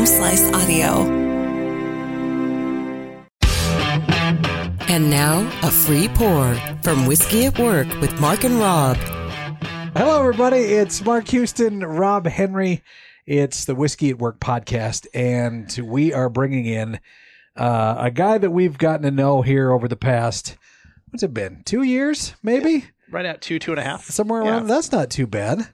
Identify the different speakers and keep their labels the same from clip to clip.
Speaker 1: Home Slice Audio.
Speaker 2: And now, a free pour from Whiskey at Work with Mark and Rob.
Speaker 3: Hello, everybody. It's Mark Houston, Rob Henry. It's the Whiskey at Work podcast, and we are bringing in uh, a guy that we've gotten to know here over the past, what's it been, two years, maybe?
Speaker 4: right at two, two and a half.
Speaker 3: Somewhere
Speaker 4: Yeah.
Speaker 3: around. That's not too bad.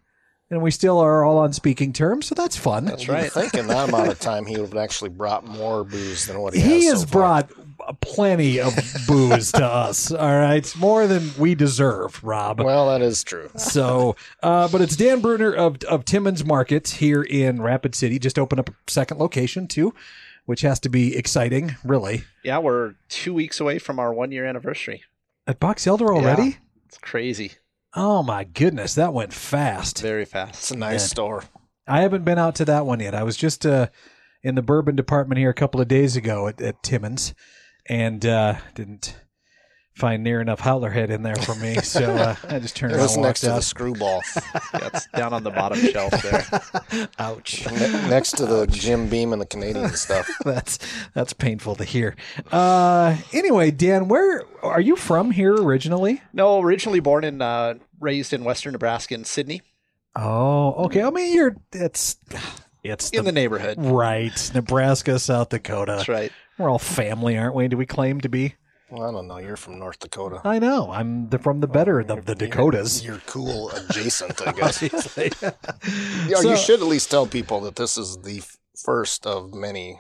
Speaker 3: And we still are all on speaking terms, so that's fun.
Speaker 4: That's
Speaker 5: You
Speaker 4: right.
Speaker 5: think in that amount of time he would have actually brought more booze than what he,
Speaker 3: He
Speaker 5: has.
Speaker 3: has
Speaker 5: so far.
Speaker 3: brought plenty of booze to us, all right? More than we deserve, Rob.
Speaker 5: Well, that is true.
Speaker 3: So, uh, but it's Dan Bruner of of Timmons Market here in Rapid City. Just opened up a second location too, which has to be exciting, really.
Speaker 4: Yeah, we're two weeks away from our one year anniversary.
Speaker 3: At Box Elder already?
Speaker 4: It's crazy.
Speaker 3: Oh my goodness, that went fast.
Speaker 4: Very fast.
Speaker 5: It's a nice store.
Speaker 3: I haven't been out to that one yet. I was just uh, in the bourbon department here a couple of days ago at, at Timmons, and uh, didn't find near enough Howler Head in there for me, so uh, I just turned
Speaker 5: It
Speaker 3: around
Speaker 5: was next
Speaker 3: walked
Speaker 5: to the Skrewball,
Speaker 4: Yeah, it's down on the bottom shelf there.
Speaker 3: Ouch.
Speaker 5: Ne- next to the Jim Beam and the Canadian stuff.
Speaker 3: that's that's painful to hear. Uh, anyway, Dan, where are you from here originally?
Speaker 4: No, originally born and uh, raised in western Nebraska in Sidney,
Speaker 3: Oh, okay. I mean, you're it's it's
Speaker 4: in the neighborhood.
Speaker 3: right Nebraska, South Dakota.
Speaker 4: That's right.
Speaker 3: We're all family, aren't we? Do we claim to be?
Speaker 5: Well, I don't know. You're from North Dakota.
Speaker 3: I know. I'm the, from the better of the Dakotas.
Speaker 5: You're cool adjacent, I guess. Yeah,
Speaker 3: So-
Speaker 5: you should at least tell people that this is the first of many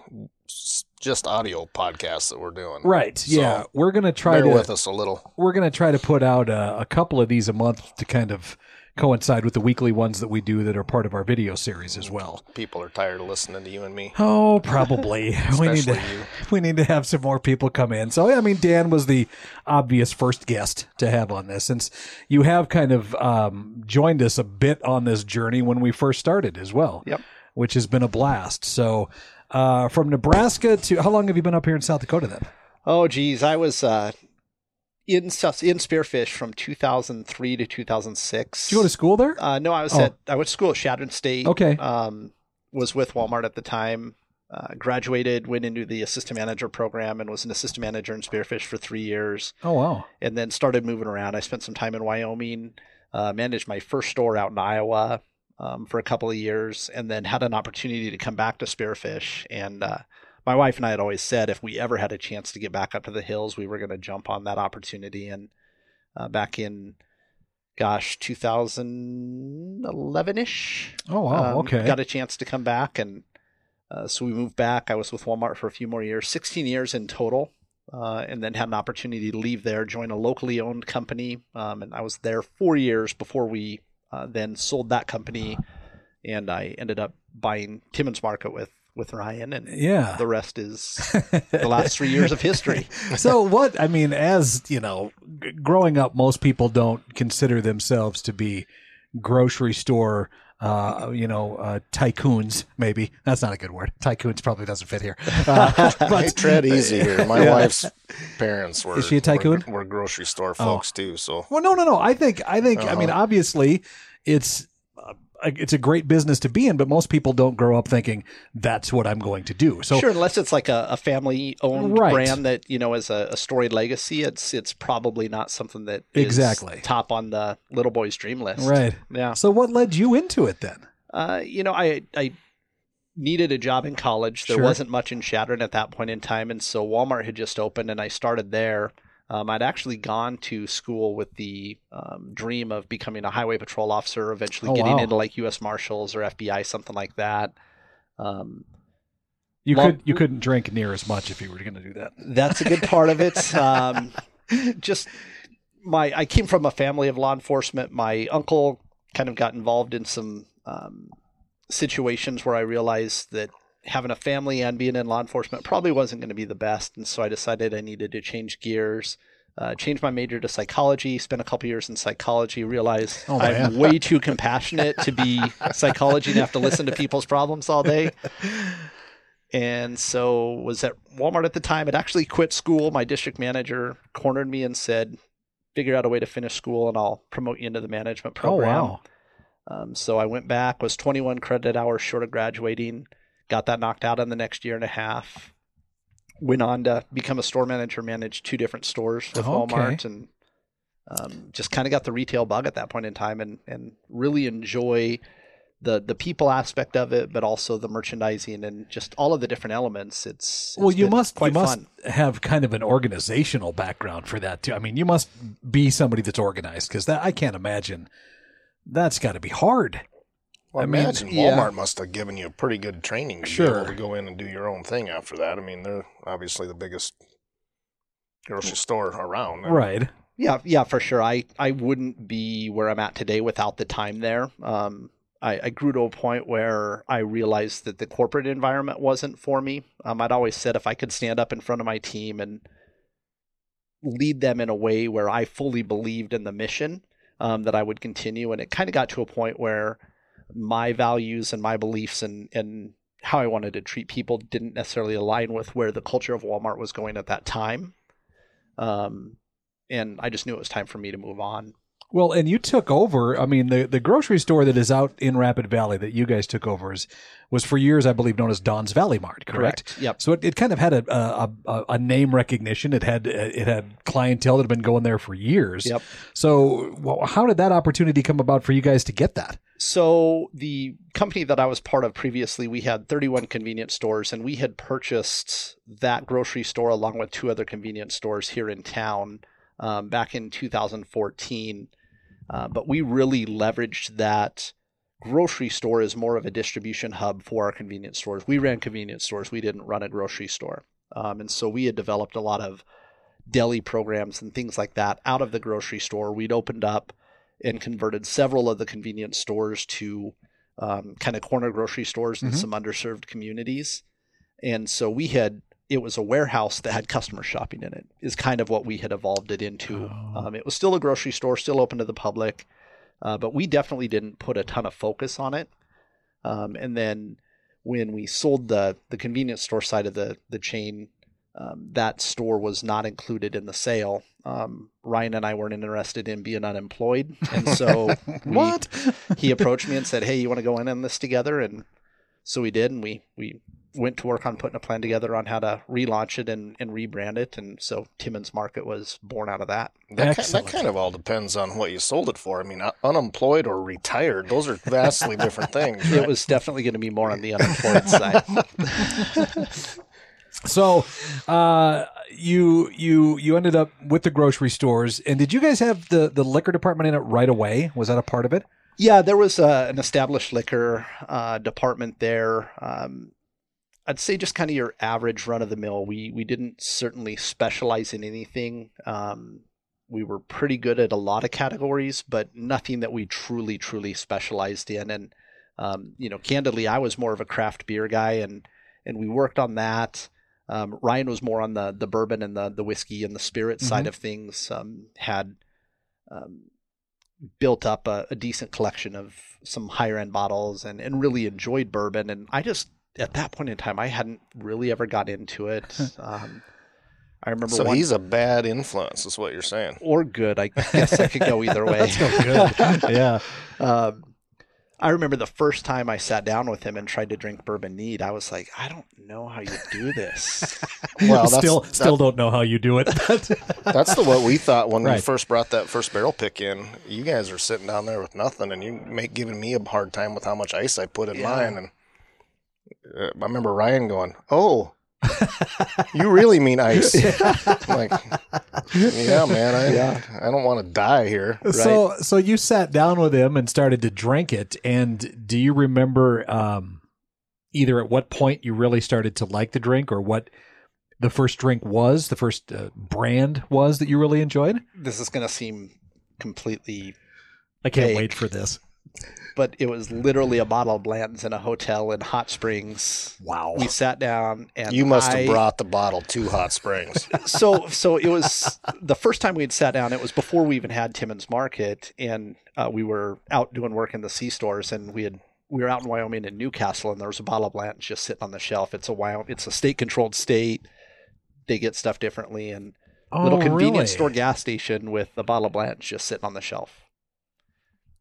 Speaker 5: just audio podcasts that we're doing.
Speaker 3: Right.
Speaker 5: So,
Speaker 3: yeah. We're gonna try
Speaker 5: Bear
Speaker 3: to
Speaker 5: with us a little.
Speaker 3: we're gonna try to put out a, a couple of these a month to kind of coincide with the weekly ones that we do that are part of our video series as well.
Speaker 5: People are tired of listening to you and me.
Speaker 3: Oh, probably. we need to
Speaker 5: you.
Speaker 3: we need to have some more people come in. So I mean, Dan was the obvious first guest to have on this, since you have kind of um, joined us a bit on this journey when we first started as well.
Speaker 4: Yep.
Speaker 3: Which has been a blast. So uh, from Nebraska to how long have you been up here in South Dakota then?
Speaker 4: Oh, geez. I was uh, in, Sus- in Spearfish from 2003 to 2006.
Speaker 3: Did you go to school there?
Speaker 4: Uh, no, I was
Speaker 3: Oh.
Speaker 4: at I went to school at Chadron State.
Speaker 3: Okay.
Speaker 4: Um, was with Walmart at the time. Uh, graduated, went into the assistant manager program, and was an assistant manager in Spearfish for three years.
Speaker 3: oh wow.
Speaker 4: And then started moving around. I spent some time in Wyoming. Uh, managed my first store out in Iowa um, for a couple of years, and then had an opportunity to come back to Spearfish. And uh, my wife and I had always said if we ever had a chance to get back up to the hills, we were going to jump on that opportunity. And uh, back in, gosh, 2011 ish.
Speaker 3: Oh wow. okay.
Speaker 4: Um, Got a chance to come back, and uh, so we moved back. I was with Walmart for a few more years, 16 years in total, uh, and then had an opportunity to leave there, join a locally owned company, um, and I was there four years before we uh, then sold that company, and I ended up buying Timmons Market with with Ryan, and
Speaker 3: yeah.
Speaker 4: the rest is the last three years of history.
Speaker 3: so what i mean as you know g- growing up most people don't consider themselves to be grocery store uh, you know, uh, tycoons, maybe. That's not a good word. Tycoons probably doesn't fit here. Uh,
Speaker 5: I tread easy here. My
Speaker 3: Yeah.
Speaker 5: wife's parents were.
Speaker 3: Is she a tycoon?
Speaker 5: Were, were grocery store
Speaker 3: Oh.
Speaker 5: folks too. So
Speaker 3: Well, no, no, no. I think, I think, I mean,
Speaker 5: Uh-huh.
Speaker 3: obviously, it's it's a great business to be in, but most people don't grow up thinking that's what I'm going to do. So,
Speaker 4: sure, unless it's like a, a family owned
Speaker 3: Right.
Speaker 4: brand that you know is a, a storied legacy, it's it's probably not something that is
Speaker 3: Exactly.
Speaker 4: top on the little boy's dream list.
Speaker 3: right.
Speaker 4: Yeah.
Speaker 3: So, what led you into it then?
Speaker 4: Uh, you know, I I needed a job in college. There
Speaker 3: Sure.
Speaker 4: wasn't much in Chadron at that point in time, and so Walmart had just opened, and I started there. Um, I'd actually gone to school with the um, dream of becoming a highway patrol officer, eventually
Speaker 3: Oh,
Speaker 4: getting
Speaker 3: wow.
Speaker 4: into like U.S. Marshals or FBI, something like that. Um,
Speaker 3: You could you couldn't drink near as much if you were going to do that.
Speaker 4: that's a good part of it. Um, just my, I came from a family of law enforcement. My uncle kind of got involved in some um, situations where I realized that having a family and being in law enforcement probably wasn't going to be the best, and so I decided I needed to change gears. Uh, changed my major to psychology. Spent a couple years in psychology. Realized
Speaker 3: Oh,
Speaker 4: I'm way too compassionate to be psychology and have to listen to people's problems all day and so was at Walmart at the time. Had actually quit school. My district manager cornered me and said, "Figure out a way to finish school, and I'll promote you into the management program."
Speaker 3: Oh
Speaker 4: program."
Speaker 3: wow.
Speaker 4: Um, so I went back, was 21 credit hours short of graduating, got that knocked out in the next year and a half. Went on to become a store manager, managed two different stores with
Speaker 3: Okay.
Speaker 4: Walmart, and um, just kind of got the retail bug at that point in time, and and really enjoy the the people aspect of it, but also the merchandising and just all of the different elements. It's, it's
Speaker 3: well, you must you must
Speaker 4: fun.
Speaker 3: have kind of an organizational background for that too. I mean, you must be somebody that's organized because that I can't imagine that's got to be hard.
Speaker 5: Well, I,
Speaker 3: I mean,
Speaker 5: imagine
Speaker 4: yeah.
Speaker 5: Walmart must have given you a pretty good training to
Speaker 3: Sure.
Speaker 5: be able to go in and do your own thing after that. I mean, they're obviously the biggest grocery store around.
Speaker 3: Right.
Speaker 4: Yeah, yeah, for sure. I, I wouldn't be where I'm at today without the time there. Um, I, I grew to a point where I realized that the corporate environment wasn't for me. Um, I'd always said if I could stand up in front of my team and lead them in a way where I fully believed in the mission, um, that I would continue. And it kind of got to a point where my values and my beliefs and, and how I wanted to treat people didn't necessarily align with where the culture of Walmart was going at that time. Um, and I just knew it was time for me to move on.
Speaker 3: Well, and you took over. I mean, the, the grocery store that is out in Rapid Valley that you guys took over is, was for years, I believe, known as Don's Valley Mart. Correct.
Speaker 4: Yep.
Speaker 3: So it, it kind of had a, a a a name recognition. It had it had clientele that had been going there for years.
Speaker 4: Yep.
Speaker 3: So well, how did that opportunity come about for you guys to get that?
Speaker 4: So the company that I was part of previously, we had 31 convenience stores, and we had purchased that grocery store along with two other convenience stores here in town um, back in 2014. Uh, but we really leveraged that grocery store as more of a distribution hub for our convenience stores. We ran convenience stores, we didn't run a grocery store. Um, and so we had developed a lot of deli programs and things like that out of the grocery store. We'd opened up and converted several of the convenience stores to um, kind of corner grocery stores in
Speaker 3: Mhm.
Speaker 4: some underserved communities. And so we had it was a warehouse that had customer shopping in it is kind of what we had evolved it into.
Speaker 3: Oh.
Speaker 4: Um, it was still a grocery store, still open to the public, uh, but we definitely didn't put a ton of focus on it. Um, and then when we sold the the convenience store side of the the chain, um, that store was not included in the sale. Um, Ryan and I weren't interested in being unemployed, and so we-
Speaker 3: What?
Speaker 4: he approached me and said, "Hey, you want to go in on this together?" And so we did, and we we went to work on putting a plan together on how to relaunch it and, and rebrand it. And so Timmons Market was born out of that.
Speaker 5: That, ki- that kind of all depends on what you sold it for. I mean, uh, unemployed or retired, those are vastly different things.
Speaker 4: It was definitely going to be more on the unemployed side.
Speaker 3: So, uh, you you you ended up with the grocery stores, and did you guys have the the liquor department in it right away? Was that a part of it?
Speaker 4: Yeah, there was uh, an established liquor uh, department there. Um, I'd say just kind of your average run of the mill. We we didn't certainly specialize in anything. Um, we were pretty good at a lot of categories, but nothing that we truly truly specialized in. And um, you know, candidly, I was more of a craft beer guy, and and we worked on that. Um, Ryan was more on the the bourbon and the the whiskey and the spirit side of things. Um, had um, built up a, a decent collection of some higher end bottles and, and really enjoyed bourbon. And I just, at that point in time, I hadn't really ever got into it. Um, I remember
Speaker 5: so
Speaker 4: one,
Speaker 5: he's a bad influence, is what you're saying.
Speaker 4: or good. I guess I could go either way. Good.
Speaker 3: yeah.
Speaker 4: um, I remember the first time I sat down with him and tried to drink bourbon neat. I was like, I don't know how you do this.
Speaker 5: Well, that's,
Speaker 3: still
Speaker 5: that-
Speaker 3: still don't know how you do it.
Speaker 5: that's the what we thought when we first brought that first barrel pick in. You guys are sitting down there with nothing, and you make giving me a hard time with how much ice I put in
Speaker 4: Yeah.
Speaker 5: mine. And uh, I remember Ryan going, "Oh, you really mean ice?" I'm like, yeah, man, I
Speaker 4: Yeah.
Speaker 5: I don't want to die here.
Speaker 3: So so you sat down with him and started to drink it. And do you remember um, either at what point you really started to like the drink, or what the first drink was, the first uh, brand was that you really enjoyed?
Speaker 4: this is going to seem completely
Speaker 3: I can't
Speaker 4: Fake.
Speaker 3: wait for this.
Speaker 4: But it was literally a bottle of Blanton's in a hotel in Hot Springs.
Speaker 3: Wow.
Speaker 4: We sat down and
Speaker 5: You must have brought the bottle to Hot Springs.
Speaker 4: so so it was the first time we had sat down. It was before we even had Timmons Market, and uh, we were out doing work in the C stores, and we had we were out in Wyoming in Newcastle, and there was a bottle of Blanton's just sitting on the shelf. It's a Wyoming, it's a state controlled state. They get stuff differently, and little
Speaker 3: Oh,
Speaker 4: convenience
Speaker 3: really?
Speaker 4: store gas station with a bottle of Blanton's just sitting on the shelf.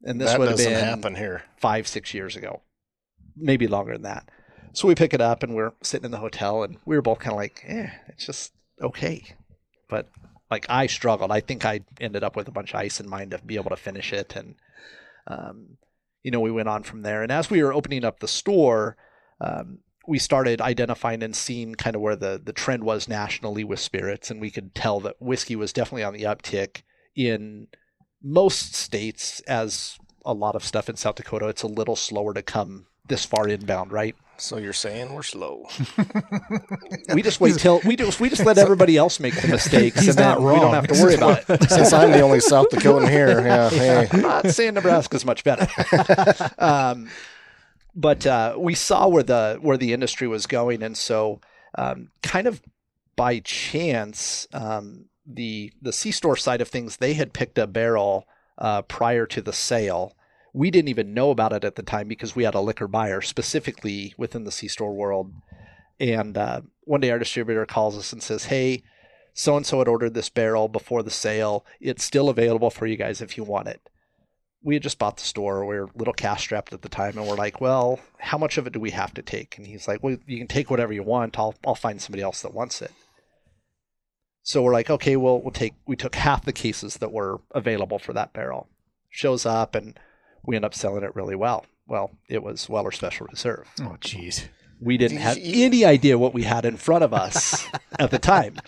Speaker 4: And this
Speaker 5: that
Speaker 4: would have been
Speaker 5: happen here.
Speaker 4: five, six years ago, maybe longer than that. So we pick it up and we're sitting in the hotel and we were both kind of like, eh, it's just okay. But like I struggled. I think I ended up with a bunch of ice in mind to be able to finish it. And, um, you know, we went on from there. And as we were opening up the store, um, we started identifying and seeing kind of where the, the trend was nationally with spirits. And we could tell that whiskey was definitely on the uptick in most states as a lot of stuff in South Dakota. It's a little slower to come this far inbound, right?
Speaker 5: So you're saying we're slow?
Speaker 4: We just wait till we just we just let everybody else make the mistakes,
Speaker 3: He's
Speaker 4: and then
Speaker 3: not
Speaker 4: we don't have to worry about it.
Speaker 5: Since I'm the only South Dakotan here, yeah. Hey,
Speaker 4: I'm not saying Nebraska's much better, um, but uh, we saw where the where the industry was going, and so um, kind of by chance, um, the the C store side of things, they had picked a barrel uh, prior to the sale. We didn't even know about it at the time because we had a liquor buyer specifically within the C store world. And uh, one day our distributor calls us and says, "Hey, so and so had ordered this barrel before the sale. It's still available for you guys if you want it." We had just bought the store. We were a little cash strapped at the time, and we're like, "Well, how much of it do we have to take?" And he's like, "Well, you can take whatever you want. I'll I'll find somebody else that wants it." So we're like, "Okay, well, we'll take." We took half the cases that were available for that barrel. Shows up, and we end up selling it really well. Well, it was Weller Special Reserve
Speaker 3: Oh, jeez.
Speaker 4: we didn't have any idea what we had in front of us at the time.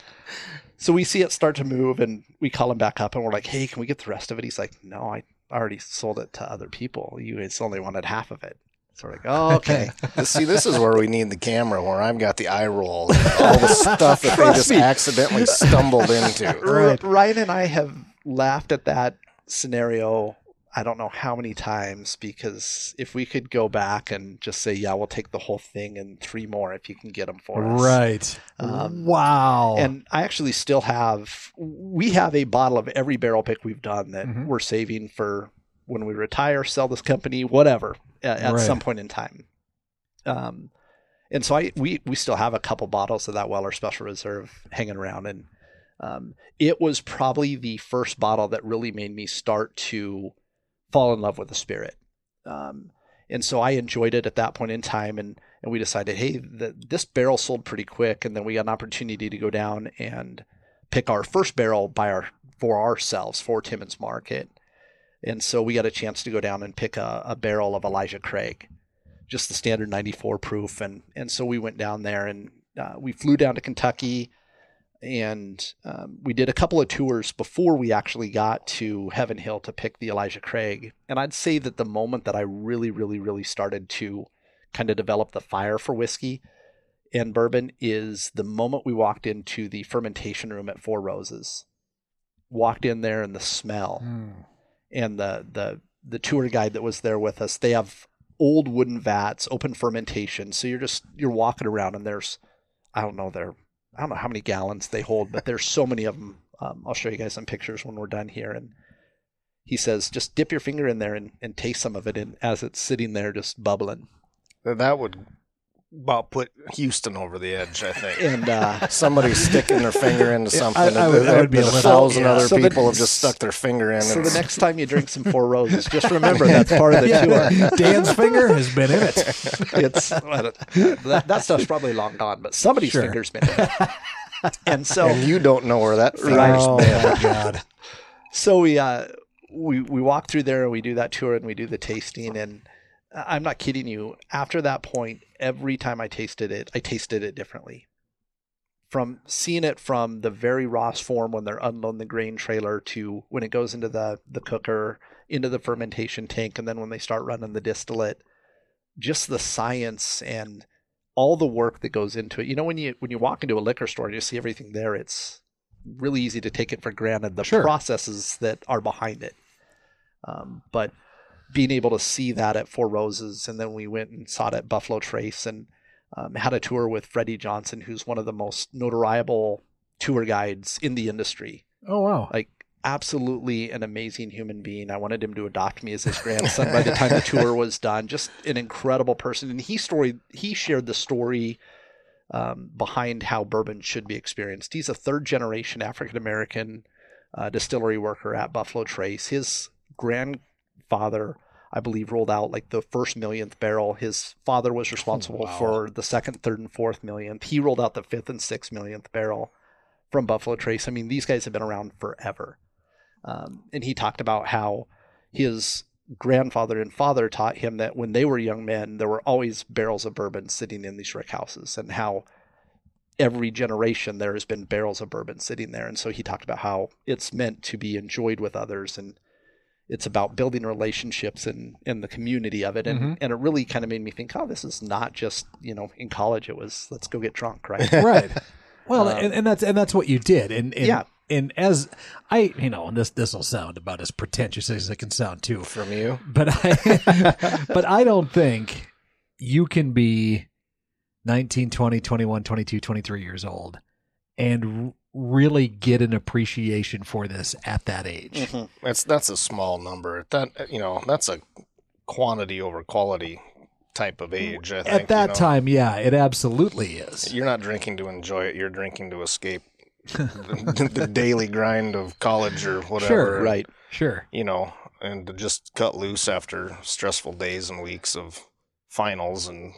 Speaker 4: So we see it start to move and we call him back up and we're like, hey, can we get the rest of it? He's like, no, I already sold it to other people. You guys only wanted half of it. So we're like, oh, okay.
Speaker 5: see, this is where we need the camera, where I've got the eye roll, and all the stuff that they just
Speaker 4: me.
Speaker 5: accidentally stumbled into.
Speaker 3: Right.
Speaker 4: Ryan and I have laughed at that scenario. I don't know how many times because if we could go back and just say, yeah, we'll take the whole thing and three more if you can get them for us.
Speaker 3: Right.
Speaker 4: Um,
Speaker 3: wow.
Speaker 4: And I actually still have, we have a bottle of every barrel pick we've done that
Speaker 3: Mhm.
Speaker 4: we're saving for when we retire, sell this company, whatever, at, at
Speaker 3: Right.
Speaker 4: some point in time. Um, and so I, we, we still have a couple bottles of that Weller Special Reserve hanging around. And um, it was probably the first bottle that really made me start to fall in love with the spirit. Um, and so I enjoyed it at that point in time, and and we decided, hey, the, this barrel sold pretty quick, and then we got an opportunity to go down and pick our first barrel by our for ourselves for Timmons Market, and so we got a chance to go down and pick a, a barrel of Elijah Craig, just the standard 94 proof, and and so we went down there and uh, we flew down to Kentucky, and um, we did a couple of tours before we actually got to Heaven Hill to pick the Elijah Craig. And I'd say that the moment that I really, really, really started to kind of develop the fire for whiskey and bourbon is the moment we walked into the fermentation room at Four Roses. Walked in there and the smell
Speaker 3: Mm.
Speaker 4: And the the the tour guide that was there with us they have old wooden vats open fermentation. So you're just you're walking around and there's i don't know there i don't know how many gallons they hold but there's so many of them um, i'll show you guys some pictures when we're done here. And he says just dip your finger in there and, and taste some of it and as it's sitting there just bubbling.
Speaker 5: That would about put Houston over the edge, I think.
Speaker 4: and uh
Speaker 5: Somebody sticking their finger into something
Speaker 3: I- I
Speaker 5: that,
Speaker 3: would- I would be a
Speaker 5: a
Speaker 3: little-
Speaker 5: thousand
Speaker 3: yeah.
Speaker 5: other
Speaker 4: So the-
Speaker 5: people have just stuck their finger in.
Speaker 4: so the next time you drink some four roses just remember that's part of the tour
Speaker 3: Dan's finger has been in it.
Speaker 4: it's that, that stuff's probably long gone, but somebody's
Speaker 3: Sure.
Speaker 4: finger's been in it. And so,
Speaker 5: and you don't know where that finger's
Speaker 4: Right.
Speaker 3: Oh my god.
Speaker 4: so we uh, we we walk through there and we do that tour and we do the tasting and I'm not kidding you. After that point, every time I tasted it, I tasted it differently. From seeing it from the very rawest form when they're unloading the grain trailer to when it goes into the the cooker, into the fermentation tank, and then when they start running the distillate, just the science and all the work that goes into it. You know, when you when you walk into a liquor store and you see everything there, it's really easy to take it for granted the
Speaker 3: Sure.
Speaker 4: processes that are behind it. Um, but being able to see that at Four Roses, and then we went and saw it at Buffalo Trace, and um, had a tour with Freddie Johnson, who's one of the most notoriable tour guides in the industry.
Speaker 3: Oh wow.
Speaker 4: Like absolutely an amazing human being. I wanted him to adopt me as his grandson by the time the tour was done. Just an incredible person, and he story he shared the story um, behind how bourbon should be experienced. He's a third generation African American uh, distillery worker at Buffalo Trace. His grandfather, I believe, rolled out like the first millionth barrel. His father was responsible
Speaker 3: Wow.
Speaker 4: for the second, third, and fourth millionth. He rolled out the fifth and sixth millionth barrel from Buffalo Trace. I mean, these guys have been around forever. Um, and he talked about how his grandfather and father taught him that when they were young men, there were always barrels of bourbon sitting in these rick houses, and how every generation there has been barrels of bourbon sitting there. And so he talked about how it's meant to be enjoyed with others and it's about building relationships and in the community of it. And,
Speaker 3: Mhm.
Speaker 4: and it really kind of made me think, oh, this is not just, you know, in college, it was let's go get drunk, right?
Speaker 3: right. Well,
Speaker 4: Um,
Speaker 3: and, and that's and that's what you did. And, and
Speaker 4: Yeah.
Speaker 3: And as I, you know, and this this will sound about as pretentious as it can sound too.
Speaker 5: From you,
Speaker 3: But I, but I don't think you can be 19, 20, 21, 22, 23 years old and really get an appreciation for this at that age.
Speaker 4: Mhm.
Speaker 5: that's that's a small number. That you know, that's a quantity over quality type of age. I think
Speaker 3: At that
Speaker 5: you know.
Speaker 3: time, yeah, it absolutely is.
Speaker 5: You're not drinking to enjoy it. You're drinking to escape the, the daily grind of college or whatever.
Speaker 3: Sure,
Speaker 4: right.
Speaker 3: Sure.
Speaker 5: You know, and to just cut loose after stressful days and weeks of finals and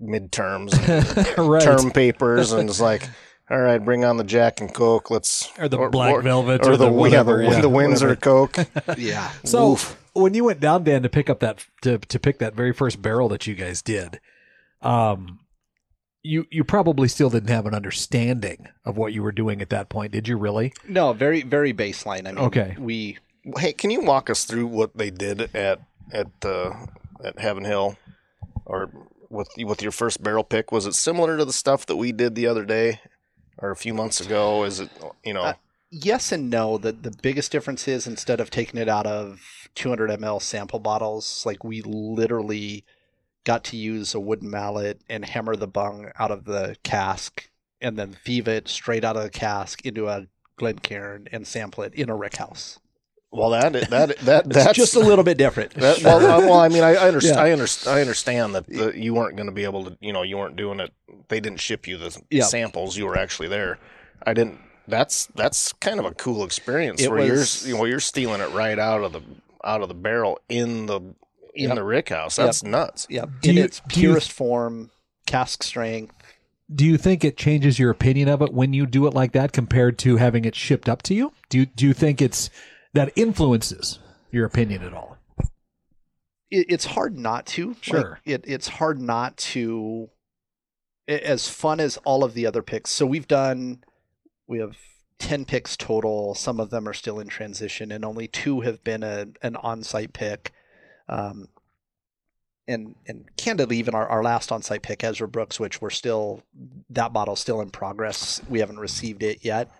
Speaker 5: midterms and
Speaker 3: right.
Speaker 5: term papers, and it's like, all right, bring on the Jack and Coke. Let's
Speaker 3: Or the Black Velvet
Speaker 5: or,
Speaker 3: or
Speaker 5: the,
Speaker 3: the
Speaker 5: we have
Speaker 3: whatever, yeah,
Speaker 5: the Windsor
Speaker 3: whatever.
Speaker 5: Coke.
Speaker 4: Yeah.
Speaker 3: So
Speaker 5: Woof.
Speaker 3: when you went down, Dan, to pick up that to to pick that very first barrel that you guys did, um, you you probably still didn't have an understanding of what you were doing at that point, did you? Really?
Speaker 4: No, very, very baseline. I mean,
Speaker 3: Okay.
Speaker 4: we,
Speaker 5: Hey, can you walk us through what they did at at uh, at Heaven Hill, or with with your first barrel pick? Was it similar to the stuff that we did the other day, or a few months ago? Is it you know?
Speaker 4: Uh, yes and no. The the biggest difference is instead of taking it out of 200 ml sample bottles, like we literally got to use a wooden mallet and hammer the bung out of the cask, and then thieve it straight out of the cask into a Glencairn and sample it in a rick house.
Speaker 5: Well, that that that
Speaker 4: It's
Speaker 5: that's
Speaker 4: just a little bit different.
Speaker 5: That, well, well, I mean, I, I, understand.
Speaker 4: Yeah.
Speaker 5: I, underst- I understand that the, you weren't going to be able to, you know, you weren't doing it. They didn't ship you the
Speaker 4: Yeah.
Speaker 5: samples. You were actually there. I didn't. That's that's kind of a cool experience
Speaker 4: It
Speaker 5: where
Speaker 4: was-
Speaker 5: you're, you know, you're stealing it right out of the out of the barrel in the in
Speaker 4: Yep.
Speaker 5: the rick house. That's nuts.
Speaker 4: yeah, in
Speaker 3: you-
Speaker 4: its
Speaker 3: do you-
Speaker 4: purest form, cask strength.
Speaker 3: Do you think it changes your opinion of it when you do it like that compared to having it shipped up to you? Do you, do you think it's that influences your opinion at all?
Speaker 4: it, it's hard not to. Like,
Speaker 3: Sure.
Speaker 4: it it's hard not to. As fun as all of the other picks. So we've done. We have ten picks total. Some of them are still in transition, and only two have been a an on site pick. Um, and and candidly, even our, our last on site pick, Ezra Brooks, which we're still that bottle's still in progress. We haven't received it yet.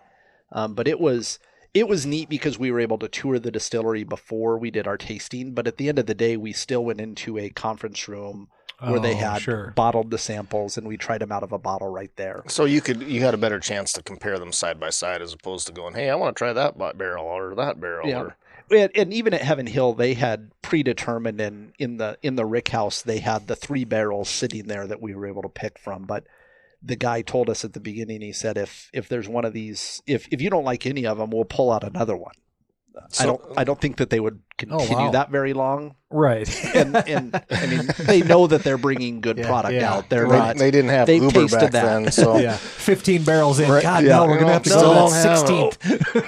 Speaker 4: Um, but it was it was neat because we were able to tour the distillery before we did our tasting. But at the end of the day, we still went into a conference room where they
Speaker 3: Oh,
Speaker 4: had
Speaker 3: sure.
Speaker 4: bottled the samples and we tried them out of a bottle right there.
Speaker 5: So you could you had a better chance to compare them side by side as opposed to going, hey, I want to try that barrel or that barrel.
Speaker 4: Yeah.
Speaker 5: Or,
Speaker 4: And, and even at Heaven Hill, they had predetermined and in the in the rick house they had the three barrels sitting there that we were able to pick from. But the guy told us at the beginning, he said, if if there's one of these, if if you don't like any of them, we'll pull out another one. I don't I don't think that they would continue
Speaker 3: wow.
Speaker 4: that very long.
Speaker 3: Right.
Speaker 4: And and I mean they know that they're bringing good
Speaker 3: Yeah,
Speaker 4: product
Speaker 3: yeah.
Speaker 4: out. They're
Speaker 5: they,
Speaker 4: not.
Speaker 5: they didn't have
Speaker 4: they've
Speaker 5: Uber
Speaker 4: tasted
Speaker 5: back
Speaker 4: that.
Speaker 5: then, so
Speaker 3: yeah. 15 barrels in.
Speaker 5: Right,
Speaker 3: God,
Speaker 5: yeah.
Speaker 3: no, we're going to have to
Speaker 5: No,
Speaker 3: go
Speaker 5: don't
Speaker 3: to
Speaker 5: have
Speaker 3: that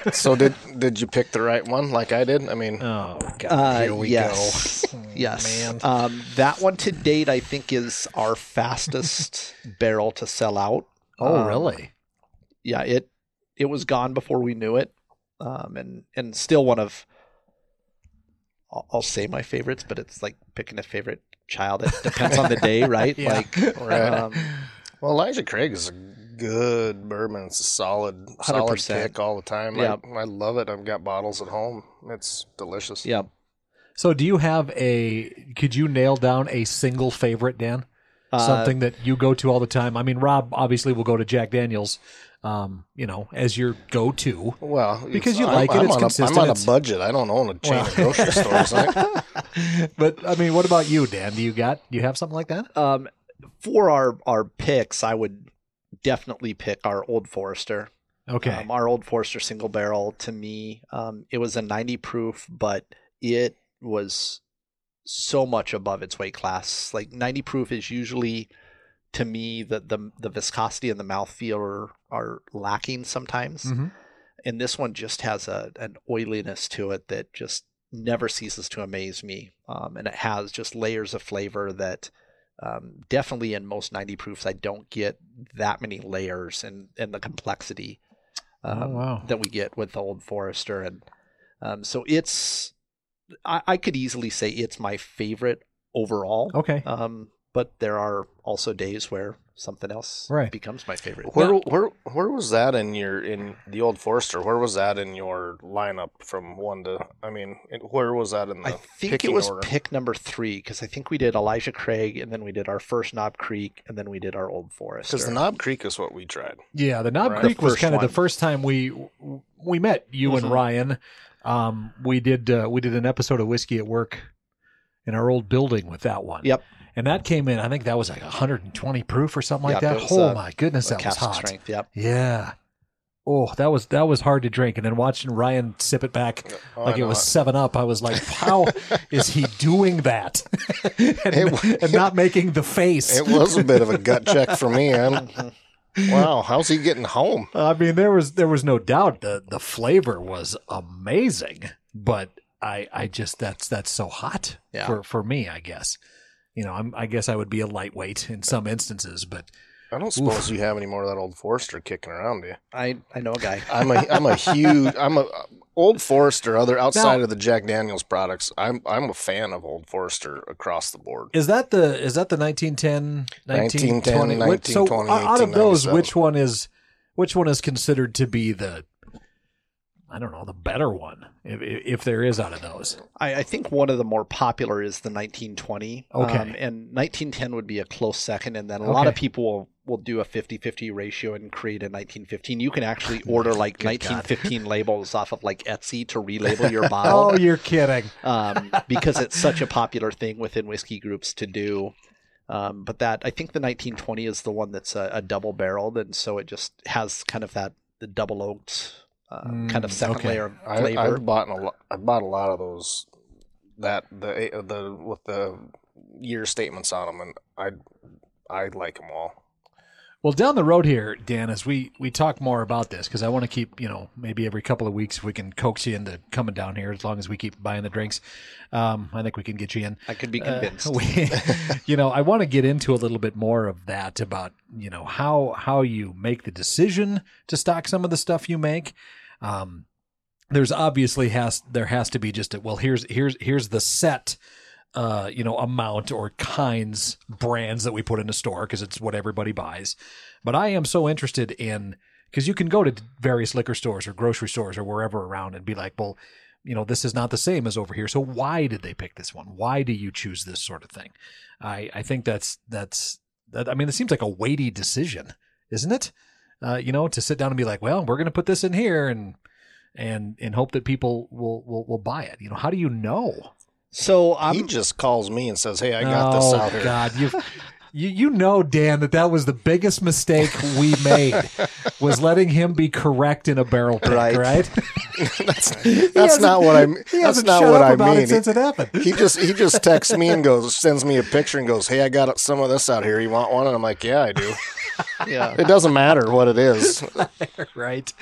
Speaker 3: 16th.
Speaker 5: so did did you pick the right one like I did? I mean,
Speaker 3: Oh, God.
Speaker 4: Uh,
Speaker 3: here we
Speaker 4: yes.
Speaker 3: go.
Speaker 4: yes.
Speaker 3: man.
Speaker 4: Um, that one to date, I think, is our fastest barrel to sell out.
Speaker 3: Oh,
Speaker 4: Um,
Speaker 3: really?
Speaker 4: Yeah it it was gone before we knew it, um, and and still one of. I'll, I'll say my favorites, but it's like picking a favorite child. It depends on the day, right?
Speaker 3: Yeah.
Speaker 4: Like,
Speaker 5: Right.
Speaker 4: um,
Speaker 5: well, Elijah Craig is a good bourbon. It's a solid, solid
Speaker 4: 100%.
Speaker 5: pick all the time.
Speaker 4: Yeah.
Speaker 5: I, I love it. I've got bottles at home. It's delicious.
Speaker 4: yeah.
Speaker 3: So, do you have a? Could you nail down a single favorite, Dan?
Speaker 4: Uh,
Speaker 3: Something that you go to all the time. I mean, Rob obviously will go to Jack Daniels, um, you know, as your go-to.
Speaker 5: Well,
Speaker 3: Because you
Speaker 5: I'm-
Speaker 3: like it,
Speaker 5: I'm
Speaker 3: it's consistent,
Speaker 5: A, I'm on a budget. I don't own a chain of grocery stores. I,
Speaker 3: but I mean, what about you, Dan? Do you got? Do you have something like that?
Speaker 4: Um, for our our picks, I would definitely pick our Old Forester.
Speaker 3: Okay.
Speaker 4: Um, our Old Forester single barrel to me, um, it was a 90 proof, but it was so much above its weight class. Like 90 proof is usually to me the the, the viscosity and the mouthfeel are, are lacking sometimes.
Speaker 3: Mhm.
Speaker 4: And this one just has a an oiliness to it that just never ceases to amaze me. Um, and it has just layers of flavor that um, definitely in most 90 proofs I don't get that many layers and and the complexity um,
Speaker 3: Oh, wow.
Speaker 4: that we get with the Old Forester and um, so it's I, I could easily say it's my favorite overall.
Speaker 3: Okay.
Speaker 4: Um, but there are also days where something else
Speaker 3: Right.
Speaker 4: becomes my favorite.
Speaker 5: Where where where was that in your in the old Forester? Where was that in your lineup from one to? I mean, where was that in the
Speaker 4: I think it was
Speaker 5: order?
Speaker 4: pick number three because I think we did Elijah Craig and then we did our first Knob Creek and then we did our Old Forester.
Speaker 5: Because the Knob Creek is what we tried.
Speaker 3: Yeah, the Knob
Speaker 5: Right.
Speaker 3: Creek
Speaker 4: The
Speaker 3: was kind of the first time we we met you and
Speaker 4: Mhm.
Speaker 3: Ryan. Um, we did uh, we did an episode of Whiskey at Work in our old building with that one.
Speaker 4: Yep.
Speaker 3: And that came in. I think that was like 120 proof or something like that. oh my goodness, that was hot.
Speaker 4: strength. Yep.
Speaker 3: Yeah. Oh, that was that was hard to drink. And then watching Ryan sip it back
Speaker 5: Oh,
Speaker 3: like it was Seven Up, I was like, how is he doing that? and,
Speaker 5: It-
Speaker 3: and not making the face.
Speaker 5: It was a bit of a gut check for me. Wow, how's he getting home?
Speaker 3: I mean, there was there was no doubt the the flavor was amazing, but I I just that's that's so hot
Speaker 4: Yeah.
Speaker 3: for for me. I guess you know I'm I guess I would be a lightweight in some instances, but
Speaker 5: I don't suppose you have any more of that old Forester kicking around, do you?
Speaker 4: I I know a guy.
Speaker 5: I'm a I'm a huge I'm a old Forester. Other outside
Speaker 3: Now-
Speaker 5: of the Jack Daniels products, I'm I'm a fan of old Forester across the board.
Speaker 3: is that the is that the 1910
Speaker 5: 1910,
Speaker 3: 1920 Which- so
Speaker 5: 1920,
Speaker 3: out of those, which one is which one is considered to be the I don't know the better one if if there is out of those.
Speaker 4: I, I think one of the more popular is the 1920.
Speaker 3: Okay.
Speaker 4: Um, and 1910 would be a close second. And then a lot of people will, will do a 50 50 ratio and create a 1915. You can actually order like
Speaker 3: Good
Speaker 4: 1915 labels off of like Etsy to relabel your bottle.
Speaker 3: Oh, you're kidding.
Speaker 4: um, because it's such a popular thing within whiskey groups to do. Um, but that I think the 1920 is the one that's a, a double barreled, and so it just has kind of that the double oaked uh, kind of
Speaker 3: Mm,
Speaker 4: second
Speaker 3: okay.
Speaker 4: layer of
Speaker 5: I,
Speaker 4: flavor.
Speaker 5: I've bought a lot. I bought a lot of those. That the the with the year statements on them, and I I like them all.
Speaker 3: Well, down the road here, Dan, as we we talk more about this, because I want to keep, you know, maybe every couple of weeks we can coax you into coming down here. As long as we keep buying the drinks, um, I think we can get you in.
Speaker 4: I could be
Speaker 3: Uh,
Speaker 4: convinced.
Speaker 3: we, you know, I want to get into a little bit more of that about you know how how you make the decision to stock some of the stuff you make. Um, there's obviously has there has to be just a well here's here's here's the set uh you know amount or kinds brands that we put in a store because it's what everybody buys. But i am so interested in because you can go to various liquor stores or grocery stores or wherever around and be like well you know this is not the same as over here so why did they pick this one? Why do you choose this sort of thing? I i think that's that's that i mean it seems like a weighty decision isn't it? Uh you know to sit down and be like well we're going to put this in here and and and hope that people will will, will buy it. You know how do you know
Speaker 4: So
Speaker 5: he
Speaker 4: I'm
Speaker 5: just calls me and says, "Hey, I got this
Speaker 3: oh,
Speaker 5: out here."
Speaker 3: Oh, god, you've, you you know, Dan, that that was the biggest mistake we made was letting him be correct in a barrel pick, right?
Speaker 4: Right.
Speaker 5: that's that's
Speaker 3: hasn't-
Speaker 5: what I.
Speaker 3: He
Speaker 5: That's
Speaker 3: hasn't
Speaker 5: not what
Speaker 3: up
Speaker 5: I
Speaker 3: about
Speaker 5: mean.
Speaker 3: it since it happened.
Speaker 5: he just he just texts me and goes sends me a picture and goes, "Hey, I got some of this out here. You want one?" And I'm like, "Yeah, I do."
Speaker 4: yeah.
Speaker 5: It doesn't matter what it is.
Speaker 3: right?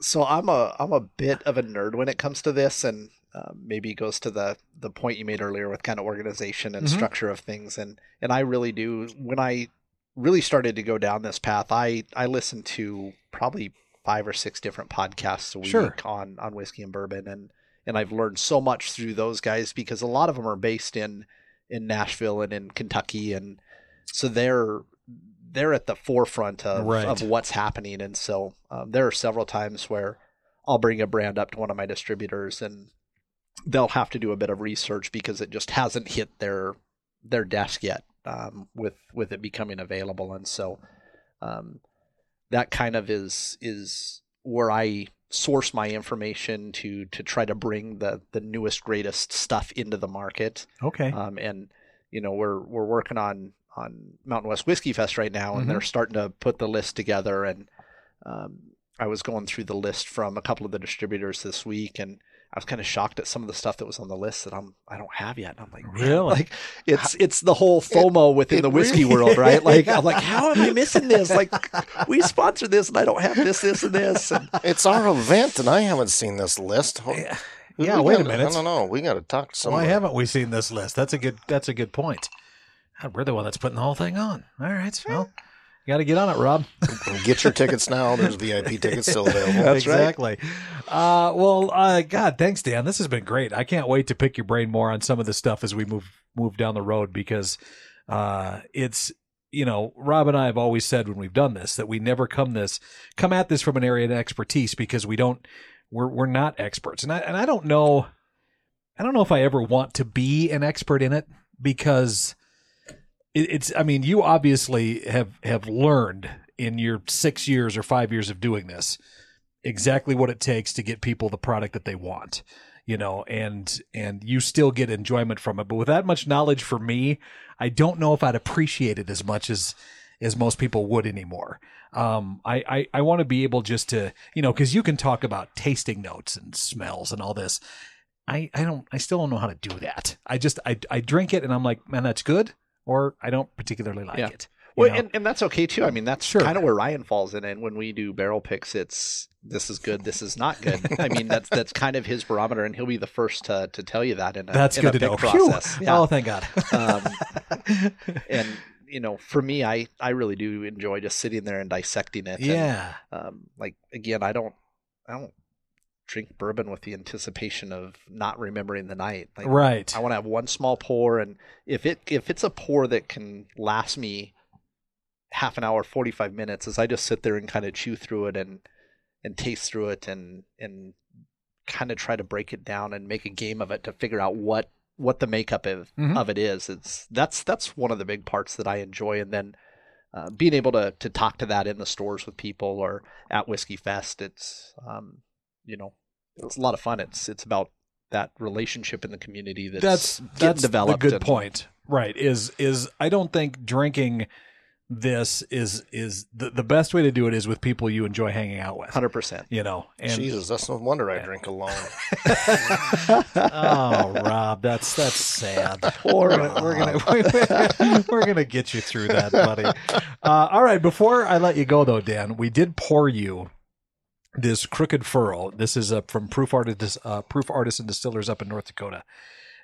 Speaker 4: So I'm a I'm a bit of a nerd when it comes to this, and uh, maybe it goes to the the point you made earlier with kind of organization and
Speaker 3: Mhm.
Speaker 4: structure of things, and and I really do when I really started to go down this path, I I listened to probably five or six different podcasts a week
Speaker 3: Sure.
Speaker 4: on on whiskey and bourbon, and and I've learned so much through those guys because a lot of them are based in in Nashville and in Kentucky, and so they're they're at the forefront of,
Speaker 3: Right.
Speaker 4: of what's happening, and so um, there are several times where I'll bring a brand up to one of my distributors and they'll have to do a bit of research because it just hasn't hit their their desk yet um, with with it becoming available and so um, that kind of is is where I source my information to to try to bring the the newest greatest stuff into the market
Speaker 3: Okay.
Speaker 4: um, and you know we're we're working on on Mountain West Whiskey Fest right now, and
Speaker 3: Mhm.
Speaker 4: they're starting to put the list together. And um, I was going through the list from a couple of the distributors this week, and I was kind of shocked at some of the stuff that was on the list that I'm I don't have yet. And I'm like,
Speaker 3: Really?
Speaker 4: like it's it's the whole FOMO within
Speaker 5: it
Speaker 4: the whiskey
Speaker 5: really-
Speaker 4: world, right? Like I'm like, how am I missing this? Like we sponsored this and I don't have this, this, and this. And
Speaker 5: It's our event, and I haven't seen this list.
Speaker 3: Yeah, yeah, wait a
Speaker 5: gotta-
Speaker 3: minute.
Speaker 5: I don't know. We got to talk to
Speaker 3: someone.
Speaker 5: Why
Speaker 3: haven't we seen this list? That's a good. That's a good point. God, we're the one that's putting the whole thing on. All right, well, you got to get on it, Rob.
Speaker 5: Get your tickets now. There's VIP tickets still available.
Speaker 4: That's right.
Speaker 3: exactly. Uh, well, uh, God, thanks, Dan. This has been great. I can't wait to pick your brain more on some of this stuff as we move move down the road because uh, it's you know Rob and I have always said when we've done this that we never come this come at this from an area of expertise because we don't we're we're not experts and I and I don't know I don't know if I ever want to be an expert in it because it, it's I mean you obviously have have learned in your six years or five years of doing this exactly what it takes to get people the product that they want you know and and you still get enjoyment from it. But with that much knowledge for me i don't know if i'd appreciate it as much as as most people would anymore. Um i i, I want to be able just to you know because you can talk about tasting notes and smells and all this. I i don't i still don't know how to do that. I just i i drink it and i'm like man that's good or i don't particularly like
Speaker 4: Yeah.
Speaker 3: it
Speaker 4: well,
Speaker 3: know?
Speaker 4: and, and that's okay too. I mean, that's
Speaker 3: Sure.
Speaker 4: kind of where Ryan falls in. And when we do barrel picks, it's this is good, this is not good. I mean, that's that's kind of his barometer, and he'll be the first to, to tell you that in a,
Speaker 3: that's
Speaker 4: in
Speaker 3: good
Speaker 4: a
Speaker 3: to know
Speaker 4: process. Yeah.
Speaker 3: oh thank god
Speaker 4: um, and you know, for me, I I really do enjoy just sitting there and dissecting it. and,
Speaker 3: yeah
Speaker 4: um, like again, I don't I don't drink bourbon with the anticipation of not remembering the night. Like,
Speaker 3: right
Speaker 4: I want to have one small pour, and if it if it's a pour that can last me half an hour, forty five minutes, as I just sit there and kind of chew through it and and taste through it and and kind of try to break it down and make a game of it to figure out what what the makeup of
Speaker 3: Mhm.
Speaker 4: of it is. It's that's that's one of the big parts that I enjoy, and then. Uh, being able to, to talk to that in the stores with people or at Whiskey Fest, it's um, you know, it's a lot of fun. It's it's about that relationship in the community that's,
Speaker 3: that's that's
Speaker 4: developed.
Speaker 3: a good
Speaker 4: and-
Speaker 3: point right is is i don't think drinking this is is the, the best way to do it is with people you enjoy hanging out with
Speaker 4: Hundred percent.
Speaker 3: you know and
Speaker 5: Jesus, that's no wonder I drink alone.
Speaker 3: oh rob that's that's sad
Speaker 4: Poor
Speaker 3: we're gonna, we're gonna we're gonna get you through that buddy uh, all right before i let you go though dan we did pour you this crooked furrow this is uh, from proof artist uh, Proof Artisans and distillers up in north dakota.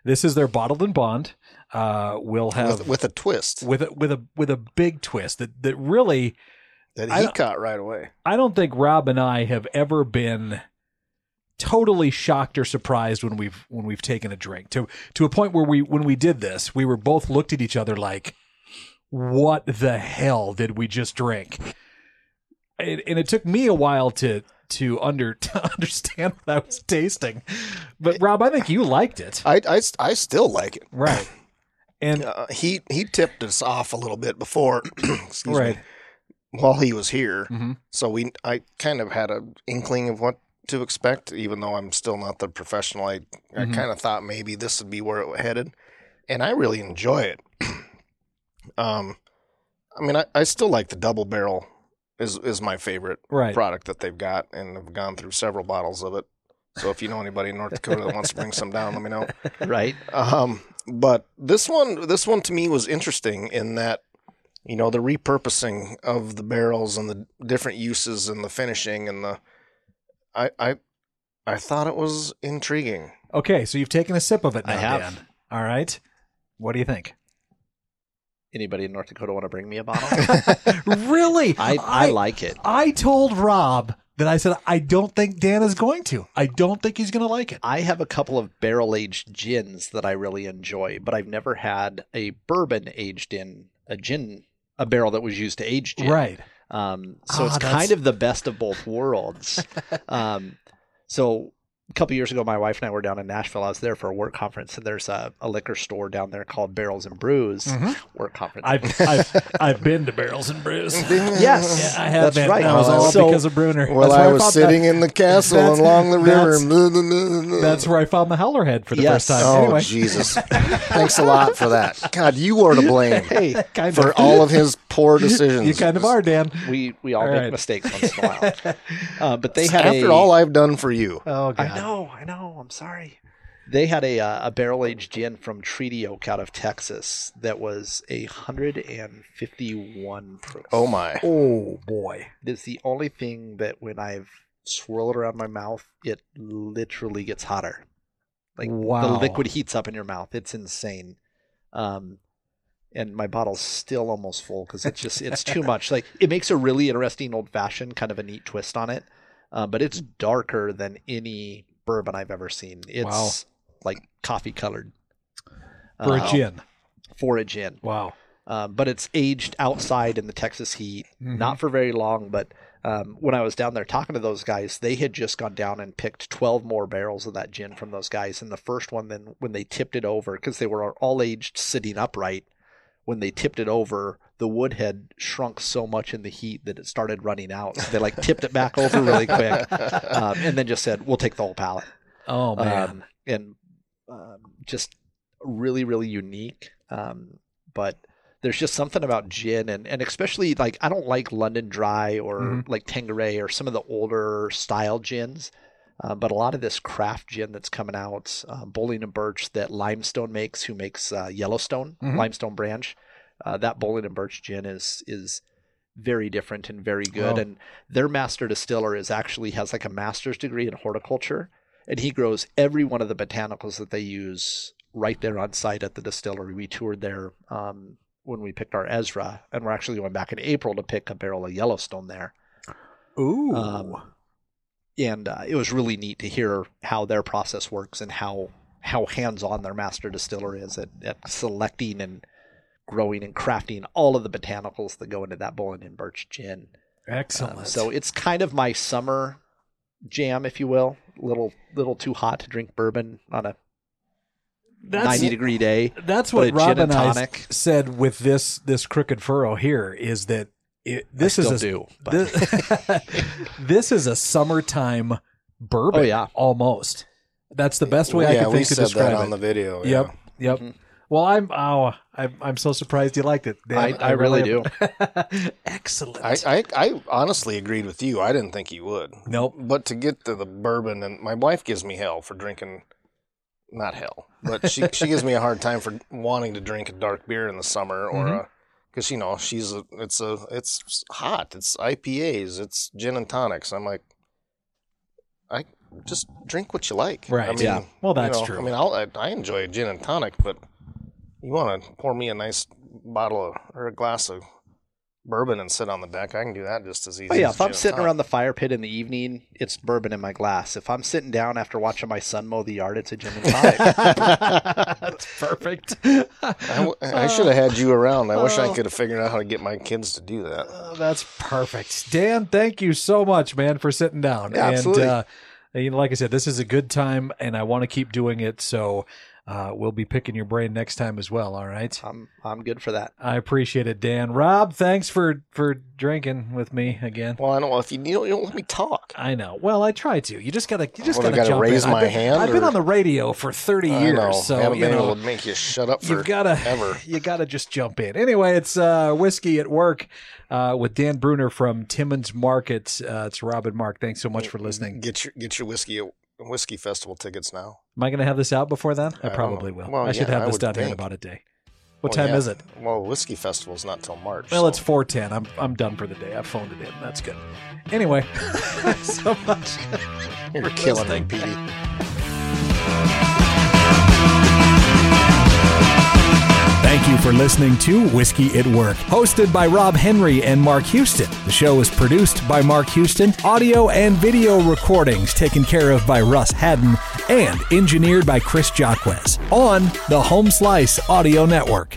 Speaker 3: This is their bottled in bond uh, we'll have
Speaker 5: with, with a twist.
Speaker 3: With a with a with a big twist that that really
Speaker 5: that he caught right away.
Speaker 3: I don't think Rob and I have ever been totally shocked or surprised when we've when we've taken a drink. To to a point where we when we did this we were both looked at each other like what the hell did we just drink? And, and it took me a while to to under to understand what I was tasting but Rob I think you liked it
Speaker 5: I, I, I still like it.
Speaker 3: right and
Speaker 5: Uh, he he tipped us off a little bit before, excuse
Speaker 3: right
Speaker 5: me, while he was here.
Speaker 3: Mhm.
Speaker 5: So we I kind of had an inkling of what to expect, even though I'm still not the professional. I I
Speaker 3: Mhm.
Speaker 5: kind of thought maybe this would be where it headed, and I really enjoy it. um, I mean, I, I still like the double barrel is is my favorite
Speaker 3: right
Speaker 5: product that they've got, and I've gone through several bottles of it. So if you know anybody in North Dakota that wants to bring some down, let me know.
Speaker 4: right?
Speaker 5: Um, but this one, this one to me was interesting in that, you know, the repurposing of the barrels and the different uses and the finishing and the, I, I, I thought it was intriguing.
Speaker 3: okay so you've taken a sip of it now
Speaker 4: I have.
Speaker 3: Dan all right what do you think
Speaker 4: Anybody in North Dakota want to bring me a bottle?
Speaker 3: really?
Speaker 4: I, I like it.
Speaker 3: I told Rob that I said I don't think Dan is going to. I don't think he's going to like it.
Speaker 4: I have a couple of barrel aged gins that I really enjoy, but I've never had a bourbon aged in a gin, a barrel that was used to age gin.
Speaker 3: Right.
Speaker 4: Um, so
Speaker 3: Ah,
Speaker 4: it's
Speaker 3: that's-
Speaker 4: kind of the best of both worlds. um, so a couple years ago, my wife and I were down in Nashville. I was there for a work conference, and there's a, a liquor store down there called Barrels and Brews
Speaker 3: Mhm.
Speaker 4: Work Conference.
Speaker 3: I've, I've I've been to Barrels and Brews.
Speaker 4: yes,
Speaker 3: Yeah, I have
Speaker 4: that's
Speaker 3: been.
Speaker 4: right.
Speaker 3: That was all
Speaker 4: So-
Speaker 3: because of Bruner.
Speaker 5: Well,
Speaker 3: That's
Speaker 5: I was
Speaker 3: found
Speaker 5: sitting
Speaker 3: that-
Speaker 5: in the castle
Speaker 3: that's-
Speaker 5: along the river.
Speaker 3: that's- That's where I found the howler head for the
Speaker 4: Yes.
Speaker 3: first time.
Speaker 5: Oh,
Speaker 3: anyway,
Speaker 5: Jesus. Thanks a lot for that. God, you are to blame
Speaker 4: Hey,
Speaker 3: kind
Speaker 5: for
Speaker 3: of.
Speaker 5: all of his poor decisions.
Speaker 3: You kind of are, Dan.
Speaker 4: We we all,
Speaker 3: All
Speaker 4: make
Speaker 3: right.
Speaker 4: mistakes once in a while. Uh, but they had
Speaker 5: After
Speaker 4: a,
Speaker 5: all I've done for you.
Speaker 3: Oh,
Speaker 4: I know, I know. I'm sorry. They had a uh, a barrel aged gin from Treaty Oak out of Texas that was a hundred and fifty one proof.
Speaker 5: Oh my.
Speaker 3: Oh boy.
Speaker 4: It's the only thing that when I've swirled around my mouth, it literally gets hotter. Like the liquid heats up in your mouth. It's insane. Um, and my bottle's still almost full because it's just it's too much. Like it makes a really interesting old fashioned kind of a neat twist on it, uh, but it's darker than any bourbon I've ever seen. It's
Speaker 3: Wow.
Speaker 4: like coffee colored
Speaker 3: For a gin.
Speaker 4: For a gin,
Speaker 3: Wow.
Speaker 4: um, but it's aged outside in the Texas heat,
Speaker 3: Mhm.
Speaker 4: not for very long. But um, when I was down there talking to those guys, they had just gone down and picked 12 more barrels of that gin from those guys. And the first one, then when they tipped it over, because they were all aged sitting upright, when they tipped it over, the wood had shrunk so much in the heat that it started running out. So they like tipped it back over really quick, um, and then just said, "We'll take the whole pallet."
Speaker 3: Oh man.
Speaker 4: um, and um, just really really unique um, but there's just something about gin and, and especially like i don't like london dry or
Speaker 3: Mhm.
Speaker 4: like Tanqueray or some of the older style gins uh, but a lot of this craft gin that's coming out uh, Bowling and Burch that limestone makes who makes uh, yellowstone
Speaker 3: Mhm.
Speaker 4: limestone branch uh, that Bowling and Burch gin is is very different and very good
Speaker 3: Wow.
Speaker 4: and their master distiller is actually has like a master's degree in horticulture and he grows every one of the botanicals that they use right there on site at the distillery. We toured there um, when we picked our Ezra, and we're actually going back in April to pick a barrel of Yellowstone there.
Speaker 3: Ooh.
Speaker 4: um, And uh, it was really neat to hear how their process works and how how hands on their master distiller is at, at selecting and growing and crafting all of the botanicals that go into that Bowling and Burch gin.
Speaker 3: Excellent.
Speaker 4: Uh, so it's kind of my summer jam, if you will. Little little too hot to drink bourbon on a
Speaker 3: that's
Speaker 4: 90 degree day.
Speaker 3: that's what Rob and
Speaker 4: and
Speaker 3: I said with this this crooked furrow here is that it, this
Speaker 4: I
Speaker 3: is a
Speaker 4: do.
Speaker 3: This, this is a summertime bourbon.
Speaker 4: Oh, yeah.
Speaker 3: almost. That's the best way I
Speaker 5: yeah,
Speaker 3: can think to describe
Speaker 5: that on
Speaker 3: it.
Speaker 5: the video.
Speaker 3: Yep,
Speaker 5: yeah.
Speaker 3: yep.
Speaker 4: Mhm.
Speaker 3: Well, I'm oh, I'm I'm so surprised you liked it. Dan.
Speaker 4: I- I really
Speaker 3: do. Excellent.
Speaker 5: I, I I honestly agreed with you. I didn't think you would.
Speaker 3: nope.
Speaker 5: But to get to the bourbon, and my wife gives me hell for drinking, not hell, but she she gives me a hard time for wanting to drink a dark beer in the summer or
Speaker 3: Mhm.
Speaker 5: a because you know she's a it's a it's hot. It's IPAs. It's gin and tonics. I'm like, I just drink what you like.
Speaker 3: Right,
Speaker 5: I mean,
Speaker 4: yeah.
Speaker 3: Well,
Speaker 5: you
Speaker 3: that's
Speaker 5: know,
Speaker 3: true.
Speaker 5: I mean, I'll, I I enjoy a gin and tonic, but you want to pour me a nice bottle of, or a glass of bourbon and sit on the deck. I can do that just as easy.
Speaker 4: Oh yeah,
Speaker 5: as
Speaker 4: if I'm sitting
Speaker 5: tonic.
Speaker 4: around the fire pit in the evening, it's bourbon in my glass. If I'm sitting down after watching my son mow the yard, it's a gin and tonic.
Speaker 3: That's perfect.
Speaker 5: I, w- I should have had you around. I wish I
Speaker 3: Oh.
Speaker 5: could have figured out how to get my kids to do that.
Speaker 3: Oh, that's perfect. Dan, thank you so much, man, for sitting down.
Speaker 4: Yeah, absolutely.
Speaker 3: And, uh, you know, like I said, this is a good time, and I want to keep doing it. So uh, we'll be picking your brain next time as well. All right.
Speaker 4: I'm I'm good for that.
Speaker 3: I appreciate it, Dan. Rob, thanks for for drinking with me again.
Speaker 5: Well, I don't know if you, you don't, you don't let me talk.
Speaker 3: I know. Well, I try to. You just gotta. You just
Speaker 5: Well,
Speaker 3: gotta,
Speaker 5: gotta
Speaker 3: jump
Speaker 5: raise
Speaker 3: in.
Speaker 5: my
Speaker 3: I've been,
Speaker 5: hand,
Speaker 3: I've been
Speaker 5: or-
Speaker 3: on the radio for thirty
Speaker 5: I
Speaker 3: years,
Speaker 5: know.
Speaker 3: so
Speaker 5: haven't
Speaker 3: you
Speaker 5: been
Speaker 3: know
Speaker 5: able to make you shut up
Speaker 3: you've gotta
Speaker 5: ever.
Speaker 3: you gotta just jump in. Anyway, it's uh, whiskey at work uh, with Dan Bruner from Timmons Market. Uh, it's Rob and Mark. Thanks so much for listening.
Speaker 5: Get your get your whiskey whiskey festival tickets now.
Speaker 3: Am I going to have this out before then? I
Speaker 5: uh, I
Speaker 3: probably will.
Speaker 5: Well,
Speaker 3: I should
Speaker 5: yeah,
Speaker 3: have this done here in about a day. What
Speaker 5: Well,
Speaker 3: time
Speaker 5: yeah.
Speaker 3: is it?
Speaker 5: Well, whiskey festival's not till March.
Speaker 3: Well,
Speaker 5: so-
Speaker 3: it's four ten. I'm I'm done for the day. I phoned it in. That's good. Anyway, so much.
Speaker 5: you're killing me. Petey.
Speaker 3: Thank you for listening to Whiskey at Work, hosted by Rob Henry and Mark Houston. The show is produced by Mark Houston, audio and video recordings taken care of by Russ Haddon, and engineered by Chris Jacquez on the Home Slice Audio Network.